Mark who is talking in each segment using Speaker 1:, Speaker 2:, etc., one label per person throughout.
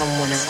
Speaker 1: someone else.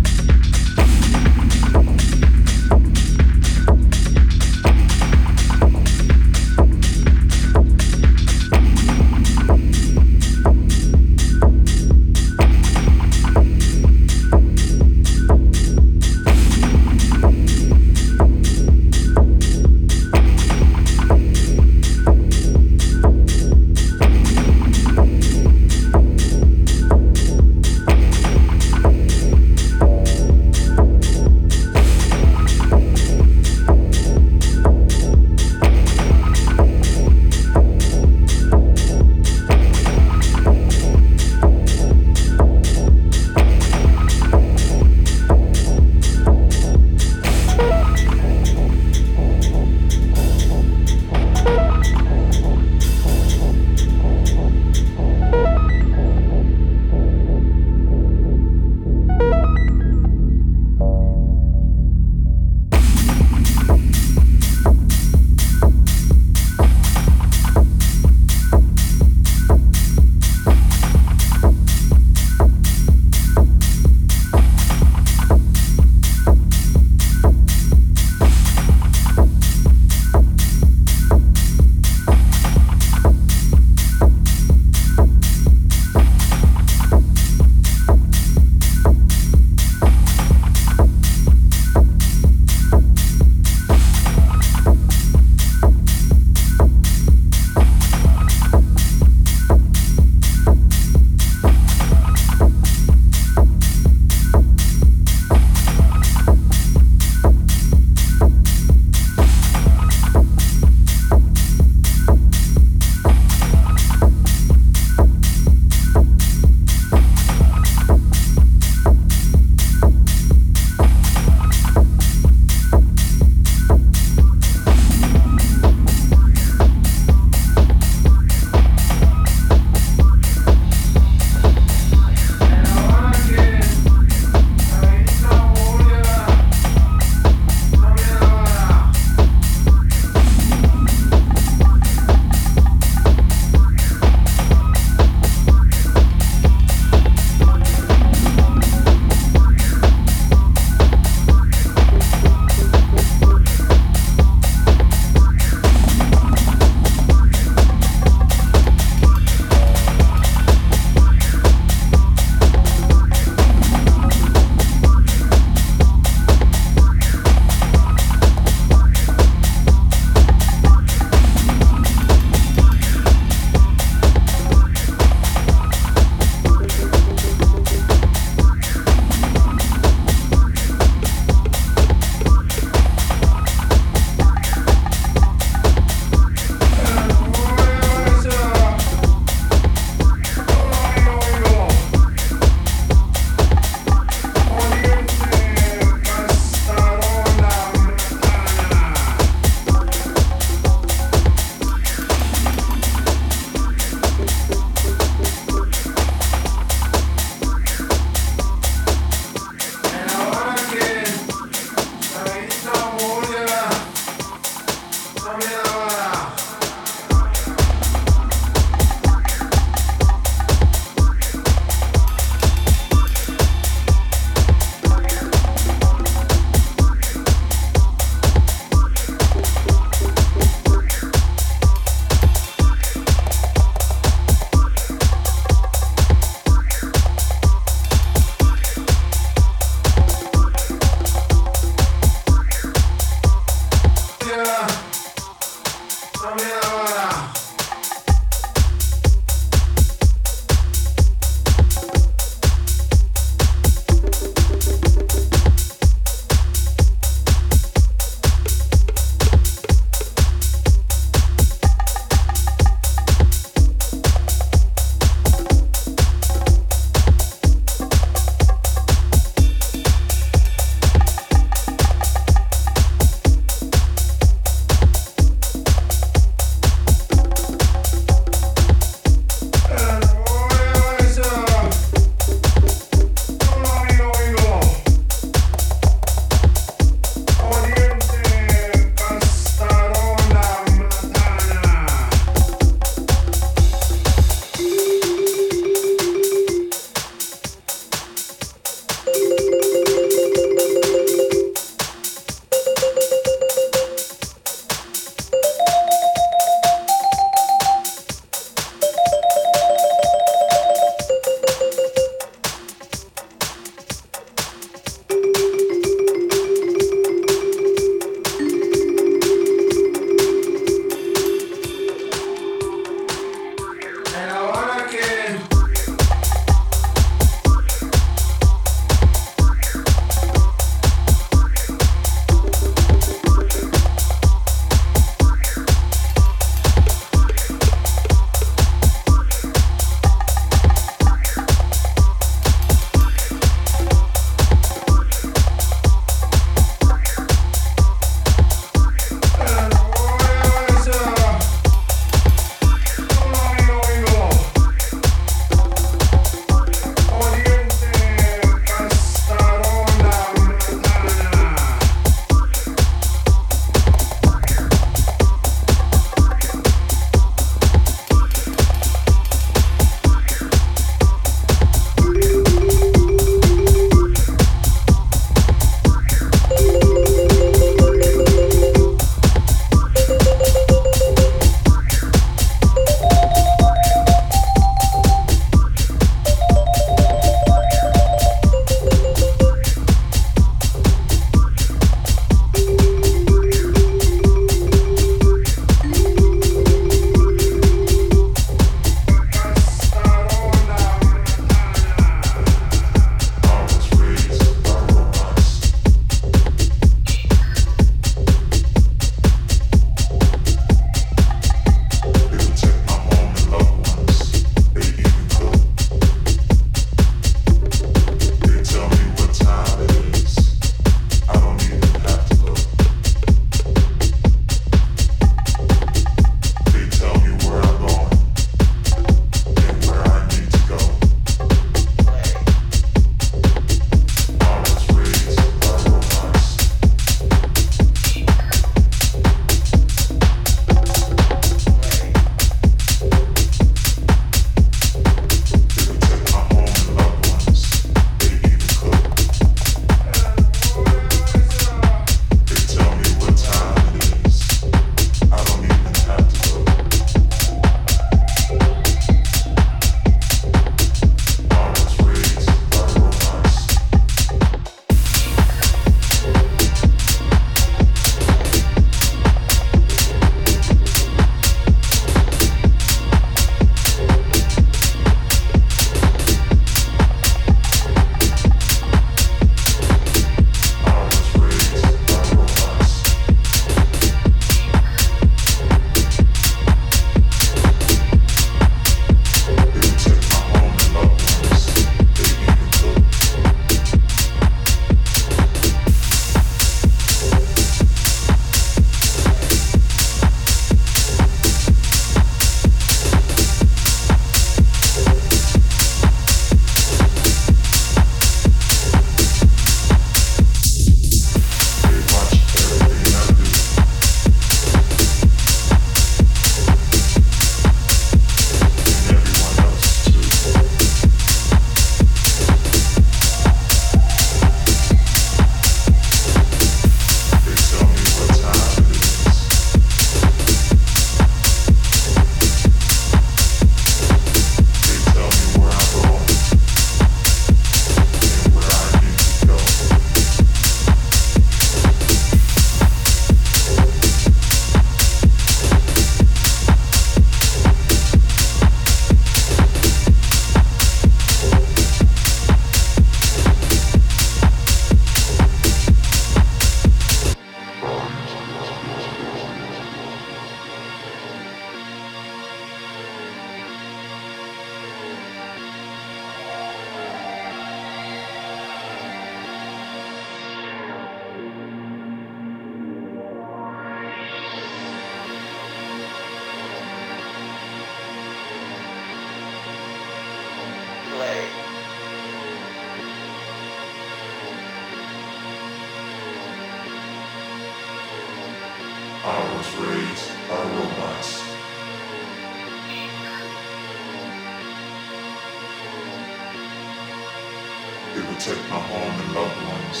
Speaker 1: Home and loved ones.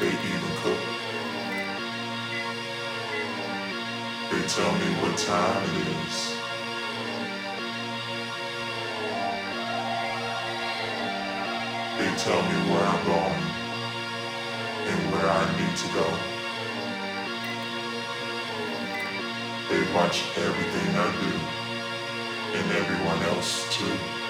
Speaker 1: They even cook. They tell me what time it is. They tell me where I'm going and where I need to go. They watch everything I do and everyone else too.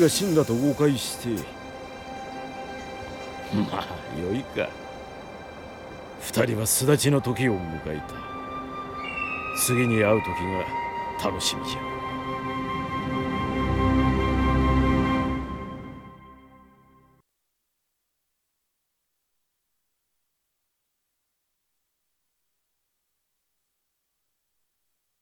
Speaker 2: が死んだと誤解して。まあよいか。二人は巣立ちの時を迎えた。次に会う時が楽しみじゃ